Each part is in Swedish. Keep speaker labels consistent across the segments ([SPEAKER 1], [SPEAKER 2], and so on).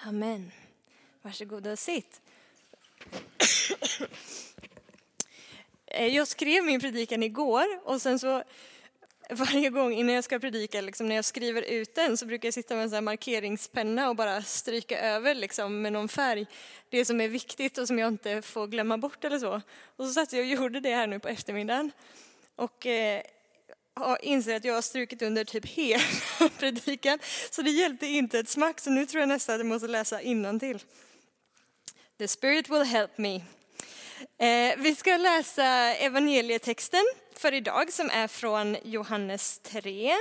[SPEAKER 1] Amen. Varsågod och sitt. Eh, jag skrev min predikan igår och sen så varje gång innan jag ska predika, liksom, när jag skriver ut den så brukar jag sitta med en sån markeringspenna och bara stryka över liksom, med någon färg det som är viktigt och som jag inte får glömma bort eller så. Och så satt jag och gjorde det här nu på eftermiddagen. Och eh, inser att jag har strukit under typ hela predikan. Så det hjälpte inte ett smack, så nu tror jag nästan att jag måste läsa till. The spirit will help me. Eh, vi ska läsa evangelietexten för idag som är från Johannes 3.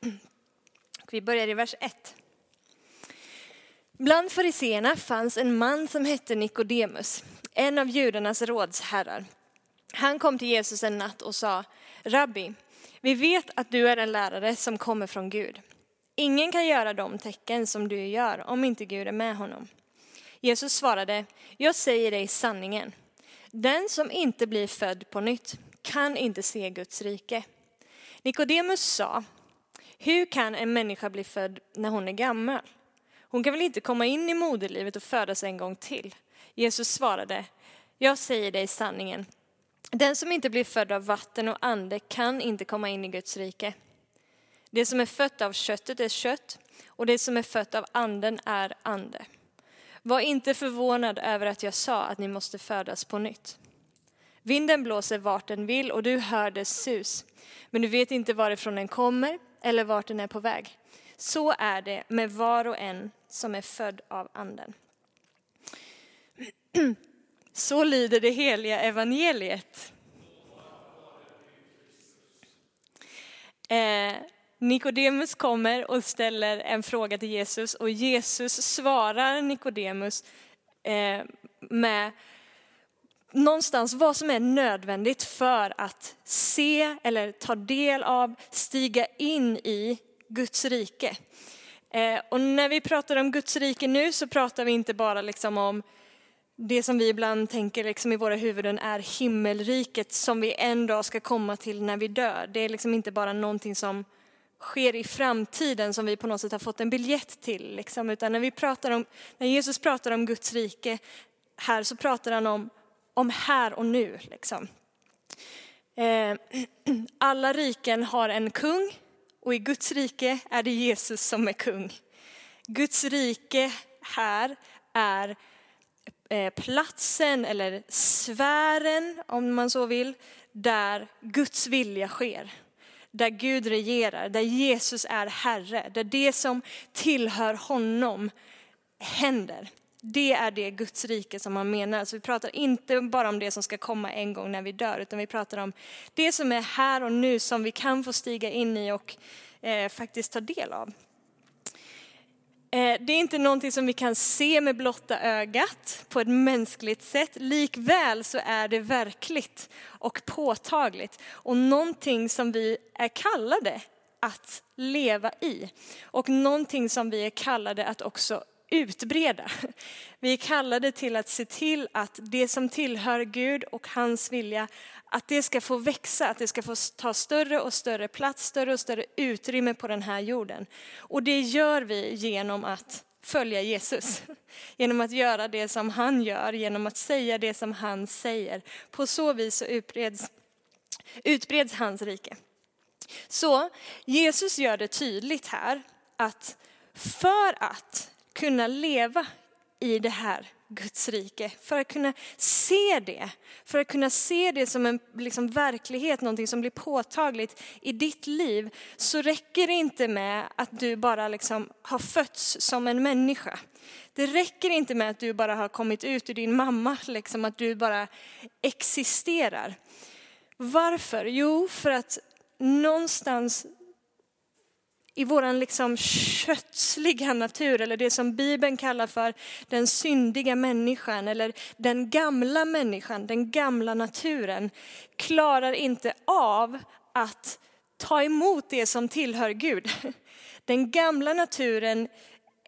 [SPEAKER 1] Vi börjar i vers 1. Bland fariseerna fanns en man som hette Nikodemus, en av judarnas rådsherrar. Han kom till Jesus en natt och sa, Rabbi, vi vet att du är en lärare som kommer från Gud. Ingen kan göra de tecken som du gör om inte Gud är med honom. Jesus svarade, jag säger dig sanningen. Den som inte blir född på nytt kan inte se Guds rike. Nikodemus sa, hur kan en människa bli född när hon är gammal? Hon kan väl inte komma in i moderlivet och födas en gång till? Jesus svarade, jag säger dig sanningen. Den som inte blir född av vatten och ande kan inte komma in i Guds rike. Det som är fött av köttet är kött och det som är fött av anden är ande. Var inte förvånad över att jag sa att ni måste födas på nytt. Vinden blåser vart den vill och du hör dess sus, men du vet inte varifrån den kommer eller vart den är på väg. Så är det med var och en som är född av anden. Så lyder det heliga evangeliet. Eh, Nikodemus kommer och ställer en fråga till Jesus och Jesus svarar Nikodemus eh, med någonstans vad som är nödvändigt för att se eller ta del av, stiga in i Guds rike. Eh, och när vi pratar om Guds rike nu så pratar vi inte bara liksom om det som vi ibland tänker liksom i våra huvuden är himmelriket som vi en dag ska komma till när vi dör. Det är liksom inte bara någonting som sker i framtiden som vi på något sätt har fått en biljett till. Liksom. Utan när, vi pratar om, när Jesus pratar om Guds rike här så pratar han om, om här och nu. Liksom. Eh, alla riken har en kung och i Guds rike är det Jesus som är kung. Guds rike här är Eh, platsen eller sfären, om man så vill, där Guds vilja sker där Gud regerar, där Jesus är Herre, där det som tillhör honom händer. Det är det Guds rike som man menar. Så vi pratar inte bara om det som ska komma en gång när vi dör, utan vi pratar om det som är här och nu som vi kan få stiga in i och eh, faktiskt ta del av. Eh, det är inte någonting som vi kan se med blotta ögat på ett mänskligt sätt. Likväl så är det verkligt och påtagligt och någonting som vi är kallade att leva i och någonting som vi är kallade att också utbreda. Vi är kallade till att se till att det som tillhör Gud och hans vilja, att det ska få växa, att det ska få ta större och större plats, större och större utrymme på den här jorden. Och det gör vi genom att följa Jesus. Genom att göra det som han gör, genom att säga det som han säger. På så vis så utbreds, utbreds hans rike. Så Jesus gör det tydligt här att för att kunna leva i det här Guds rike, för att kunna se det, för att kunna se det som en liksom, verklighet, någonting som blir påtagligt i ditt liv, så räcker det inte med att du bara liksom har fötts som en människa. Det räcker inte med att du bara har kommit ut ur din mamma, liksom att du bara existerar. Varför? Jo, för att någonstans i vår liksom kötsliga natur, eller det som Bibeln kallar för den syndiga människan, eller den gamla människan, den gamla naturen, klarar inte av att ta emot det som tillhör Gud. Den gamla naturen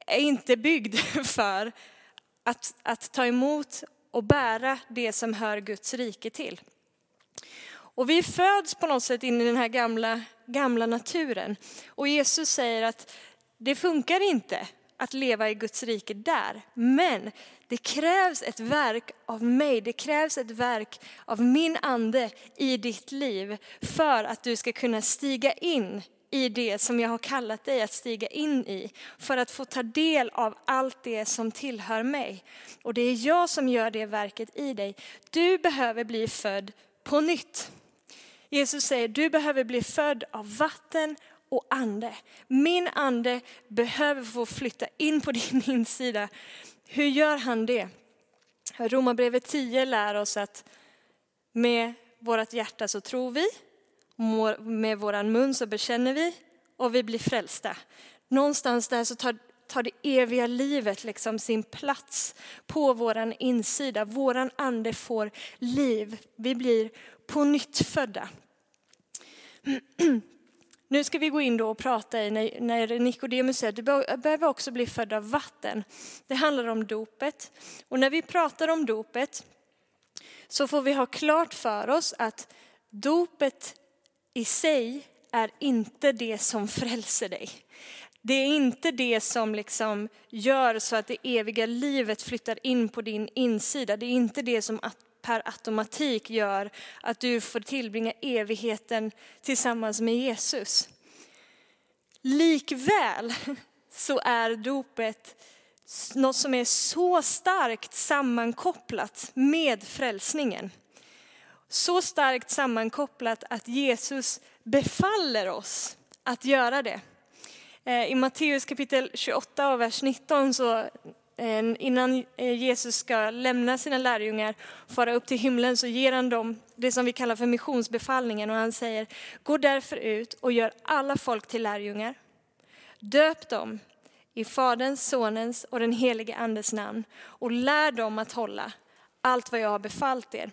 [SPEAKER 1] är inte byggd för att, att ta emot och bära det som hör Guds rike till. Och vi föds på något sätt in i den här gamla, gamla naturen. Och Jesus säger att det funkar inte att leva i Guds rike där. Men det krävs ett verk av mig, det krävs ett verk av min ande i ditt liv för att du ska kunna stiga in i det som jag har kallat dig att stiga in i. För att få ta del av allt det som tillhör mig. Och det är jag som gör det verket i dig. Du behöver bli född på nytt. Jesus säger, du behöver bli född av vatten och ande. Min ande behöver få flytta in på din insida. Hur gör han det? Romarbrevet 10 lär oss att med vårt hjärta så tror vi, med våran mun så bekänner vi och vi blir frälsta. Någonstans där så tar, tar det eviga livet liksom sin plats på våran insida. Våran ande får liv. Vi blir på nytt födda. Nu ska vi gå in då och prata i när, när Nikodemus säger att du behöver också bli född av vatten. Det handlar om dopet. Och när vi pratar om dopet så får vi ha klart för oss att dopet i sig är inte det som frälser dig. Det är inte det som liksom gör så att det eviga livet flyttar in på din insida. Det är inte det som per automatik gör att du får tillbringa evigheten tillsammans med Jesus. Likväl så är dopet något som är så starkt sammankopplat med frälsningen. Så starkt sammankopplat att Jesus befaller oss att göra det. Eh, I Matteus kapitel 28 och vers 19 så eh, innan eh, Jesus ska lämna sina lärjungar och fara upp till himlen så ger han dem det som vi kallar för missionsbefallningen och han säger gå därför ut och gör alla folk till lärjungar. Döp dem i Faderns, Sonens och den helige Andes namn och lär dem att hålla allt vad jag har befallt er.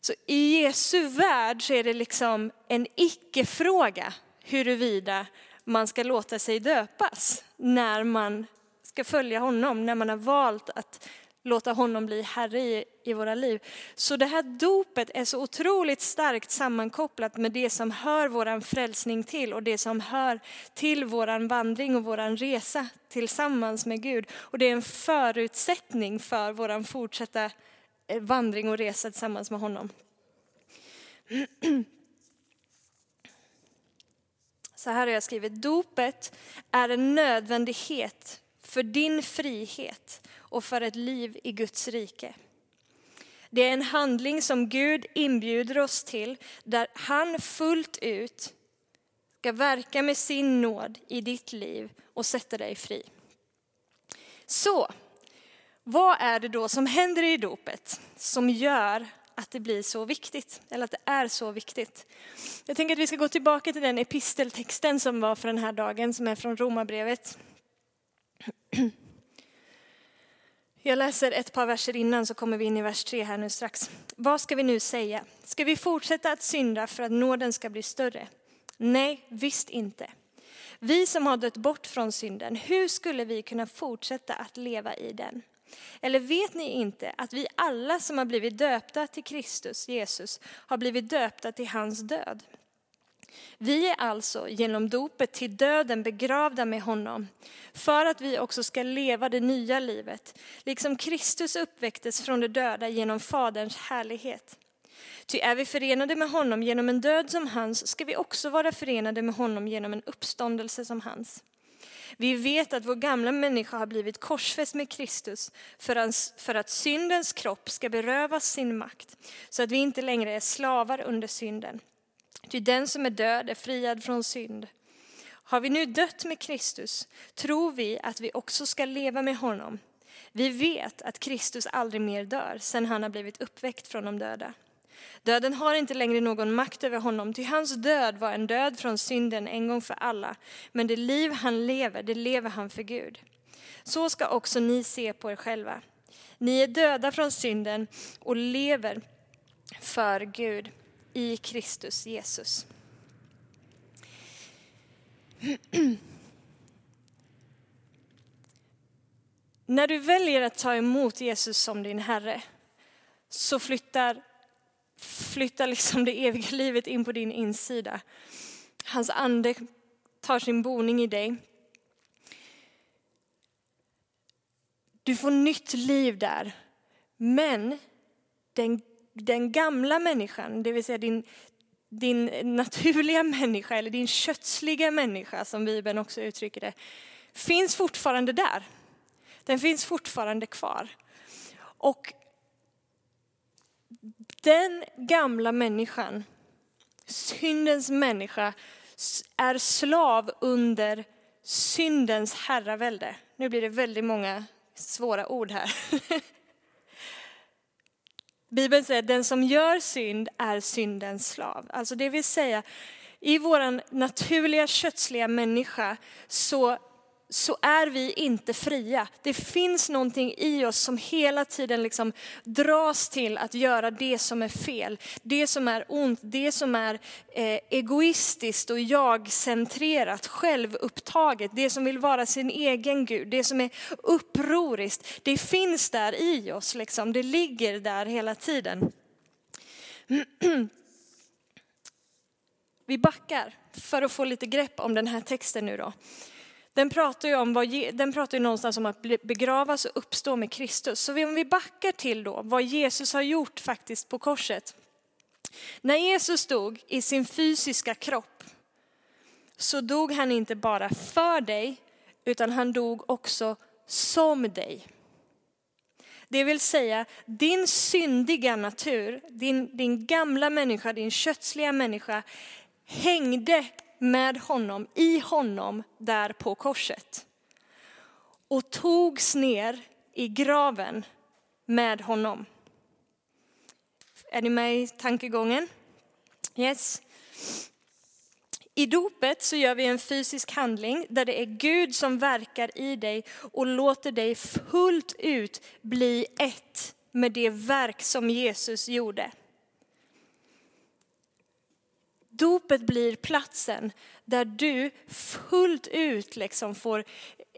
[SPEAKER 1] Så i Jesu värld så är det liksom en icke-fråga huruvida man ska låta sig döpas när man ska följa honom, när man har valt att låta honom bli herre i, i våra liv. Så det här dopet är så otroligt starkt sammankopplat med det som hör våran frälsning till och det som hör till våran vandring och våran resa tillsammans med Gud. Och det är en förutsättning för våran fortsatta eh, vandring och resa tillsammans med honom. Så här har jag skrivit, dopet är en nödvändighet för din frihet och för ett liv i Guds rike. Det är en handling som Gud inbjuder oss till där han fullt ut ska verka med sin nåd i ditt liv och sätta dig fri. Så, vad är det då som händer i dopet som gör att det blir så viktigt, eller att det är så viktigt? Jag tänker att vi ska gå tillbaka till den episteltexten som var för den här dagen, som är från Romarbrevet. Jag läser ett par verser innan så kommer vi in i vers 3 här nu strax. Vad ska vi nu säga? Ska vi fortsätta att synda för att nåden ska bli större? Nej, visst inte. Vi som har dött bort från synden, hur skulle vi kunna fortsätta att leva i den? Eller vet ni inte att vi alla som har blivit döpta till Kristus, Jesus, har blivit döpta till hans död? Vi är alltså genom dopet till döden begravda med honom för att vi också ska leva det nya livet, liksom Kristus uppväcktes från de döda genom Faderns härlighet. Ty är vi förenade med honom genom en död som hans ska vi också vara förenade med honom genom en uppståndelse som hans. Vi vet att vår gamla människa har blivit korsfäst med Kristus för att syndens kropp ska berövas sin makt, så att vi inte längre är slavar under synden. Ty den som är död är friad från synd. Har vi nu dött med Kristus tror vi att vi också ska leva med honom. Vi vet att Kristus aldrig mer dör sedan han har blivit uppväckt från de döda. Döden har inte längre någon makt över honom, ty hans död var en död från synden en gång för alla. Men det liv han lever, det lever han för Gud. Så ska också ni se på er själva. Ni är döda från synden och lever för Gud i Kristus Jesus. När du väljer att ta emot Jesus som din Herre så flyttar, flyttar liksom det eviga livet in på din insida. Hans ande tar sin boning i dig. Du får nytt liv där. Men den, den gamla människan, det vill säga din, din naturliga människa eller din kötsliga människa som Bibeln också uttrycker det, finns fortfarande där. Den finns fortfarande kvar. Och den gamla människan, syndens människa, är slav under syndens herravälde. Nu blir det väldigt många svåra ord här. Bibeln säger att den som gör synd är syndens slav. Alltså det vill säga, i vår naturliga kötsliga människa så så är vi inte fria. Det finns någonting i oss som hela tiden liksom dras till att göra det som är fel, det som är ont, det som är eh, egoistiskt och jag-centrerat, självupptaget, det som vill vara sin egen Gud, det som är upproriskt. Det finns där i oss, liksom. det ligger där hela tiden. Vi backar för att få lite grepp om den här texten nu då. Den pratar ju, om vad, den pratar ju någonstans om att begravas och uppstå med Kristus. Så om vi backar till då vad Jesus har gjort faktiskt på korset. När Jesus dog i sin fysiska kropp så dog han inte bara för dig utan han dog också som dig. Det vill säga din syndiga natur, din, din gamla människa, din kötsliga människa hängde med honom, i honom, där på korset. Och togs ner i graven med honom. Är ni med i tankegången? Yes. I dopet så gör vi en fysisk handling där det är Gud som verkar i dig och låter dig fullt ut bli ett med det verk som Jesus gjorde. Dopet blir platsen där du fullt ut liksom får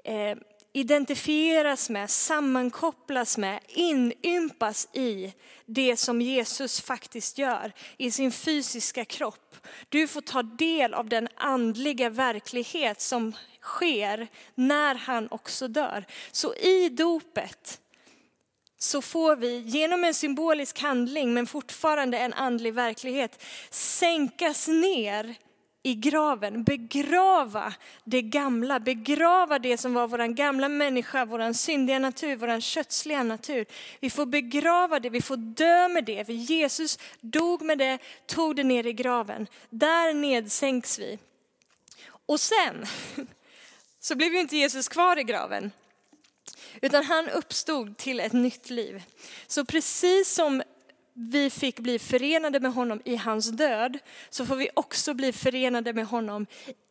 [SPEAKER 1] eh, identifieras med, sammankopplas med, inympas i det som Jesus faktiskt gör i sin fysiska kropp. Du får ta del av den andliga verklighet som sker när han också dör. Så i dopet så får vi genom en symbolisk handling, men fortfarande en andlig verklighet, sänkas ner i graven, begrava det gamla, begrava det som var vår gamla människa, vår syndiga natur, vår kötsliga natur. Vi får begrava det, vi får dö med det, för Jesus dog med det, tog det ner i graven. Där nedsänks vi. Och sen så blev ju inte Jesus kvar i graven, utan han uppstod till ett nytt liv. Så precis som vi fick bli förenade med honom i hans död, så får vi också bli förenade med honom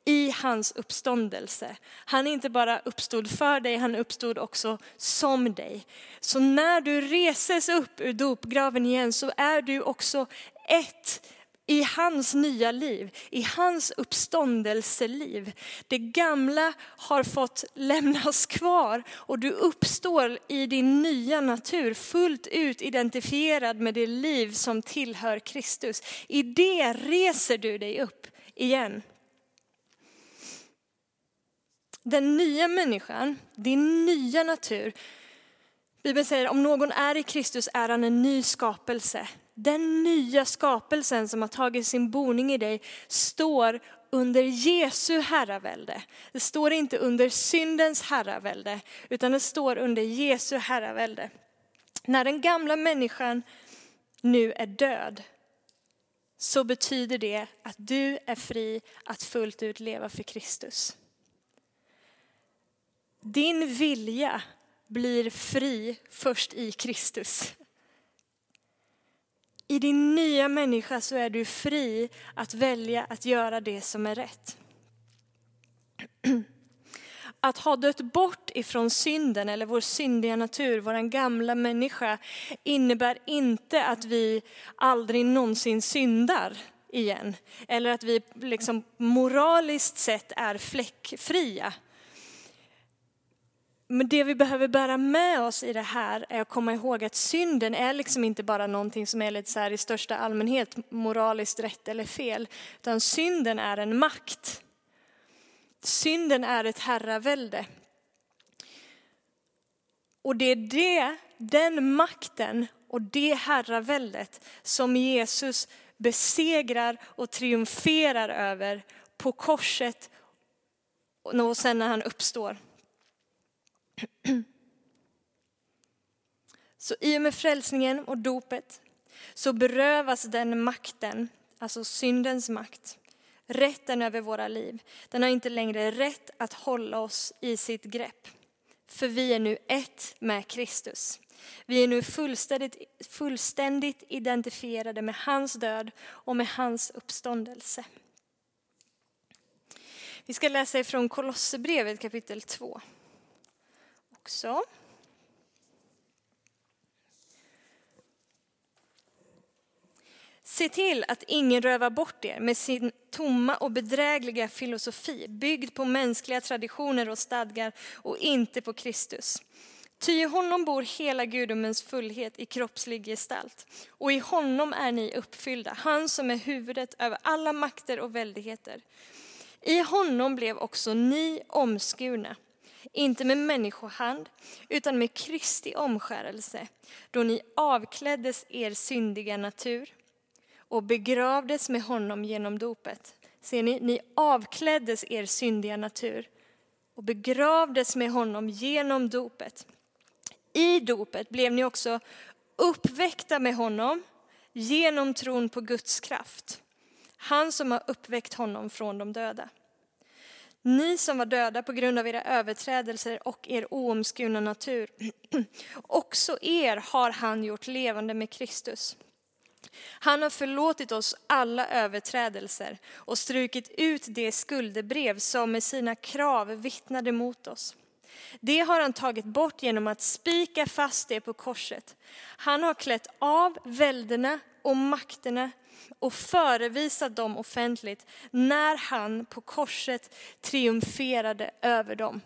[SPEAKER 1] i hans uppståndelse. Han inte bara uppstod för dig, han uppstod också som dig. Så när du reses upp ur dopgraven igen så är du också ett i hans nya liv, i hans uppståndelseliv. Det gamla har fått lämnas kvar och du uppstår i din nya natur fullt ut identifierad med det liv som tillhör Kristus. I det reser du dig upp igen. Den nya människan, din nya natur, Bibeln säger om någon är i Kristus är han en ny skapelse. Den nya skapelsen som har tagit sin boning i dig står under Jesu herravälde. Det står inte under syndens herravälde, utan det står under Jesu herravälde. När den gamla människan nu är död, så betyder det att du är fri att fullt ut leva för Kristus. Din vilja blir fri först i Kristus. I din nya människa så är du fri att välja att göra det som är rätt. Att ha dött bort ifrån synden eller vår syndiga natur, vår gamla människa, innebär inte att vi aldrig någonsin syndar igen. Eller att vi liksom moraliskt sett är fläckfria. Men det vi behöver bära med oss i det här är att komma ihåg att synden är liksom inte bara någonting som är lite så här i största allmänhet moraliskt rätt eller fel, utan synden är en makt. Synden är ett herravälde. Och det är det, den makten och det herraväldet som Jesus besegrar och triumferar över på korset och sen när han uppstår. Så i och med frälsningen och dopet så berövas den makten, alltså syndens makt, rätten över våra liv. Den har inte längre rätt att hålla oss i sitt grepp. För vi är nu ett med Kristus. Vi är nu fullständigt, fullständigt identifierade med hans död och med hans uppståndelse. Vi ska läsa ifrån Kolosserbrevet kapitel 2 också. Se till att ingen rövar bort er med sin tomma och bedrägliga filosofi byggd på mänskliga traditioner och stadgar och inte på Kristus. Ty i honom bor hela gudomens fullhet i kroppslig gestalt och i honom är ni uppfyllda, han som är huvudet över alla makter och väldigheter. I honom blev också ni omskurna, inte med människohand, utan med Kristi omskärelse, då ni avkläddes er syndiga natur och begravdes med honom genom dopet. Ser ni, ni avkläddes er syndiga natur och begravdes med honom genom dopet. I dopet blev ni också uppväckta med honom genom tron på Guds kraft. Han som har uppväckt honom från de döda. Ni som var döda på grund av era överträdelser och er oomskurna natur, också er har han gjort levande med Kristus. Han har förlåtit oss alla överträdelser och strukit ut det skuldebrev som med sina krav vittnade mot oss. Det har han tagit bort genom att spika fast det på korset. Han har klätt av välderna och makterna och förevisat dem offentligt när han på korset triumferade över dem.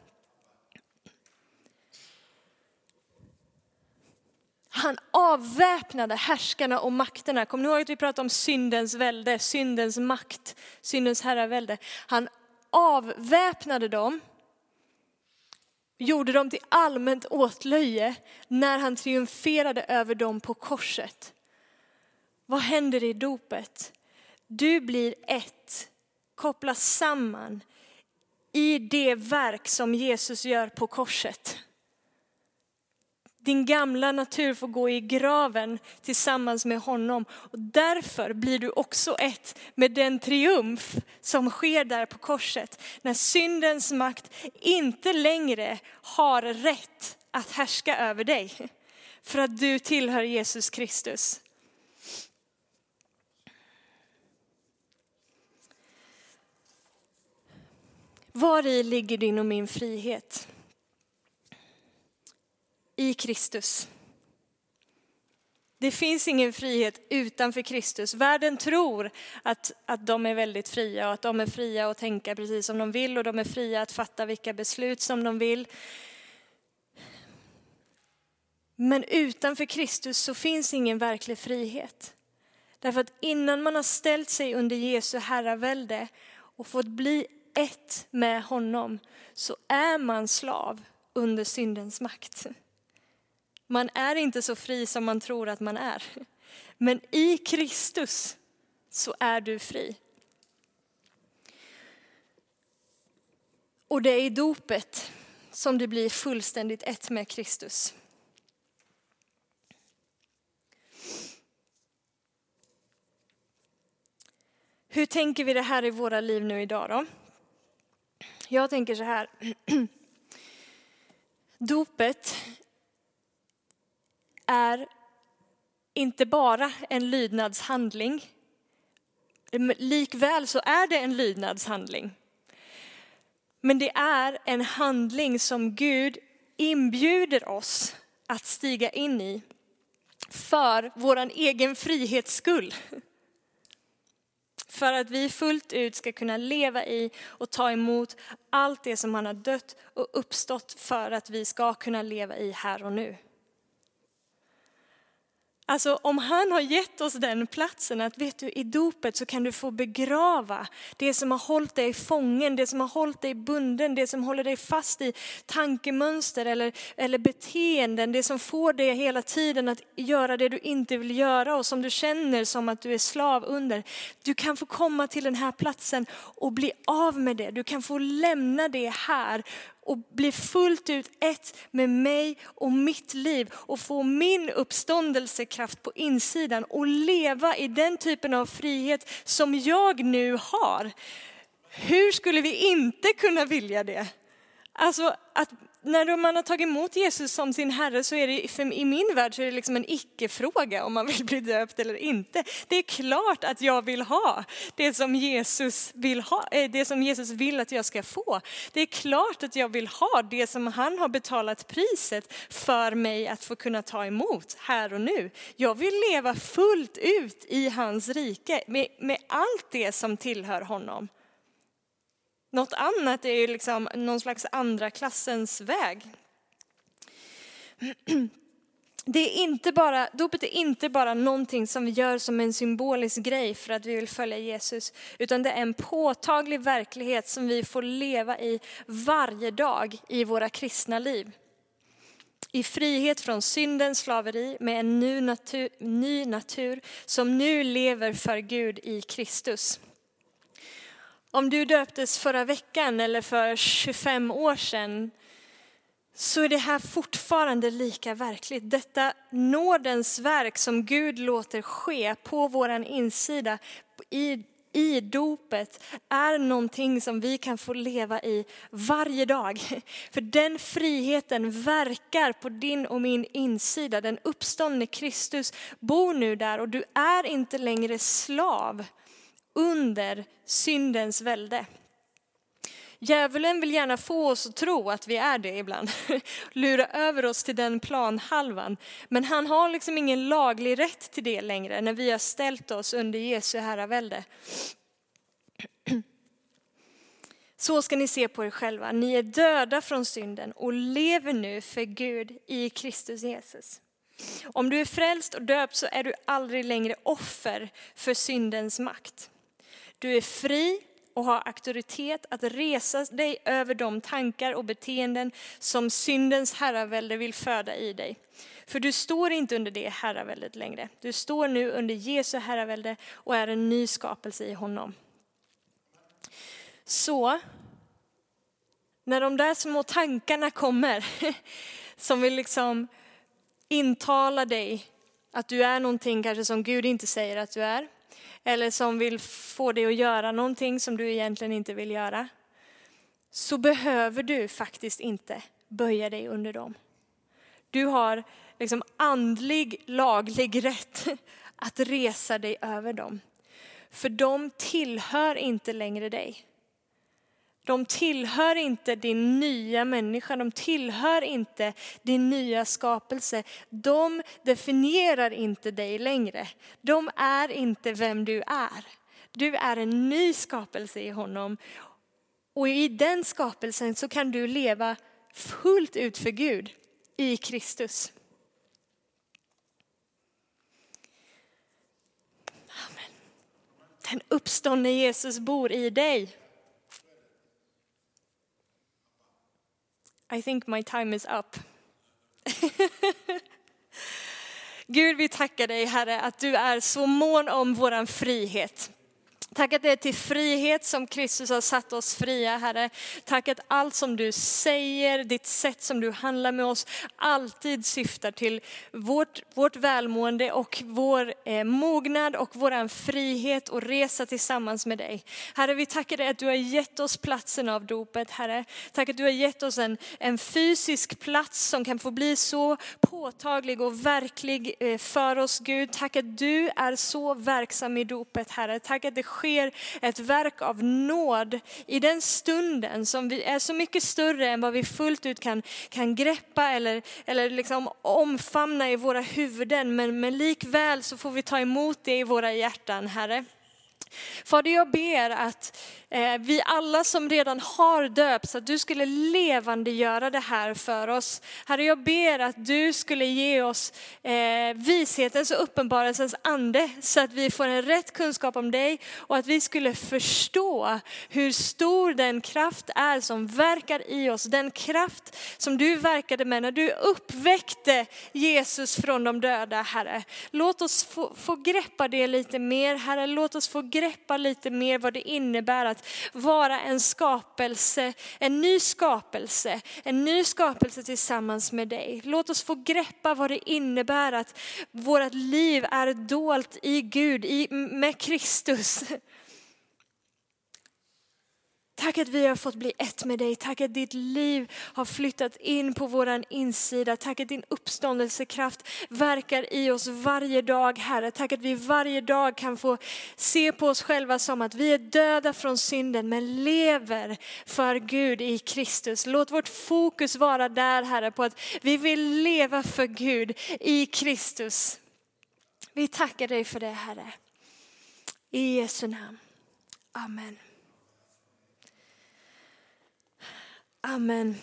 [SPEAKER 1] Han avväpnade härskarna och makterna. Kommer ni ihåg att vi pratade om syndens välde, syndens makt, syndens herravälde? Han avväpnade dem, gjorde dem till allmänt åtlöje när han triumferade över dem på korset. Vad händer i dopet? Du blir ett, kopplas samman i det verk som Jesus gör på korset. Din gamla natur får gå i graven tillsammans med honom. Och därför blir du också ett med den triumf som sker där på korset. När syndens makt inte längre har rätt att härska över dig. För att du tillhör Jesus Kristus. Var i ligger din och min frihet? I Kristus. Det finns ingen frihet utanför Kristus. Världen tror att, att de är väldigt fria och att de är fria att tänka precis som de vill och de är fria att fatta vilka beslut som de vill. Men utanför Kristus så finns ingen verklig frihet. Därför att innan man har ställt sig under Jesu herravälde och fått bli ett med honom så är man slav under syndens makt. Man är inte så fri som man tror att man är. Men i Kristus så är du fri. Och det är i dopet som du blir fullständigt ett med Kristus. Hur tänker vi det här i våra liv nu idag då? Jag tänker så här. Dopet är inte bara en lydnadshandling. Likväl så är det en lydnadshandling. Men det är en handling som Gud inbjuder oss att stiga in i för vår egen frihets skull. För att vi fullt ut ska kunna leva i och ta emot allt det som han har dött och uppstått för att vi ska kunna leva i här och nu. Alltså om han har gett oss den platsen att vet du i dopet så kan du få begrava det som har hållit dig fången, det som har hållit dig bunden, det som håller dig fast i tankemönster eller, eller beteenden, det som får dig hela tiden att göra det du inte vill göra och som du känner som att du är slav under. Du kan få komma till den här platsen och bli av med det. Du kan få lämna det här och bli fullt ut ett med mig och mitt liv och få min uppståndelsekraft på insidan och leva i den typen av frihet som jag nu har. Hur skulle vi inte kunna vilja det? Alltså att när man har tagit emot Jesus som sin Herre så är det, för i min värld så är det liksom en icke-fråga om man vill bli döpt eller inte. Det är klart att jag vill ha det som Jesus vill ha, eh, det som Jesus vill att jag ska få. Det är klart att jag vill ha det som han har betalat priset för mig att få kunna ta emot här och nu. Jag vill leva fullt ut i hans rike med, med allt det som tillhör honom. Något annat är ju liksom någon slags andra klassens väg. Det är inte bara, dopet är inte bara någonting som vi gör som en symbolisk grej för att vi vill följa Jesus, utan det är en påtaglig verklighet som vi får leva i varje dag i våra kristna liv. I frihet från syndens slaveri med en ny natur, ny natur som nu lever för Gud i Kristus. Om du döptes förra veckan eller för 25 år sedan så är det här fortfarande lika verkligt. Detta nådens verk som Gud låter ske på vår insida i, i dopet är någonting som vi kan få leva i varje dag. För den friheten verkar på din och min insida. Den uppståndne Kristus bor nu där och du är inte längre slav under syndens välde. Djävulen vill gärna få oss att tro att vi är det ibland, lura över oss till den planhalvan. Men han har liksom ingen laglig rätt till det längre när vi har ställt oss under Jesu herravälde. Så ska ni se på er själva. Ni är döda från synden och lever nu för Gud i Kristus Jesus. Om du är frälst och döpt så är du aldrig längre offer för syndens makt. Du är fri och har auktoritet att resa dig över de tankar och beteenden som syndens herravälde vill föda i dig. För du står inte under det herraväldet längre. Du står nu under Jesu herravälde och är en ny skapelse i honom. Så, när de där små tankarna kommer som vill liksom intala dig att du är någonting kanske som Gud inte säger att du är eller som vill få dig att göra någonting som du egentligen inte vill göra, så behöver du faktiskt inte böja dig under dem. Du har liksom andlig, laglig rätt att resa dig över dem. För de tillhör inte längre dig. De tillhör inte din nya människa, de tillhör inte din nya skapelse. De definierar inte dig längre. De är inte vem du är. Du är en ny skapelse i honom. Och i den skapelsen så kan du leva fullt ut för Gud i Kristus. Amen. Den uppståndne Jesus bor i dig. I think my time is up. Gud, vi tackar dig Herre att du är så mån om våran frihet. Tack att det är till frihet som Kristus har satt oss fria, Herre. Tack att allt som du säger, ditt sätt som du handlar med oss, alltid syftar till vårt, vårt välmående och vår eh, mognad och vår frihet och resa tillsammans med dig. Herre, vi tackar dig att du har gett oss platsen av dopet, Herre. Tack att du har gett oss en, en fysisk plats som kan få bli så påtaglig och verklig eh, för oss, Gud. Tack att du är så verksam i dopet, Herre. Tack att det sker ett verk av nåd i den stunden som vi är så mycket större än vad vi fullt ut kan, kan greppa eller, eller liksom omfamna i våra huvuden. Men, men likväl så får vi ta emot det i våra hjärtan, Herre. Fader, jag ber att eh, vi alla som redan har döpts, att du skulle levandegöra det här för oss. Herre, jag ber att du skulle ge oss eh, vishetens och uppenbarelsens ande så att vi får en rätt kunskap om dig och att vi skulle förstå hur stor den kraft är som verkar i oss. Den kraft som du verkade med när du uppväckte Jesus från de döda, Herre. Låt oss få, få greppa det lite mer, Herre. Låt oss få greppa greppa lite mer vad det innebär att vara en skapelse, en ny skapelse, en ny skapelse tillsammans med dig. Låt oss få greppa vad det innebär att vårt liv är dolt i Gud, i, med Kristus. Tack att vi har fått bli ett med dig. Tack att ditt liv har flyttat in på våran insida. Tack att din uppståndelsekraft verkar i oss varje dag, Herre. Tack att vi varje dag kan få se på oss själva som att vi är döda från synden men lever för Gud i Kristus. Låt vårt fokus vara där, Herre, på att vi vill leva för Gud i Kristus. Vi tackar dig för det, Herre. I Jesu namn. Amen. Amen.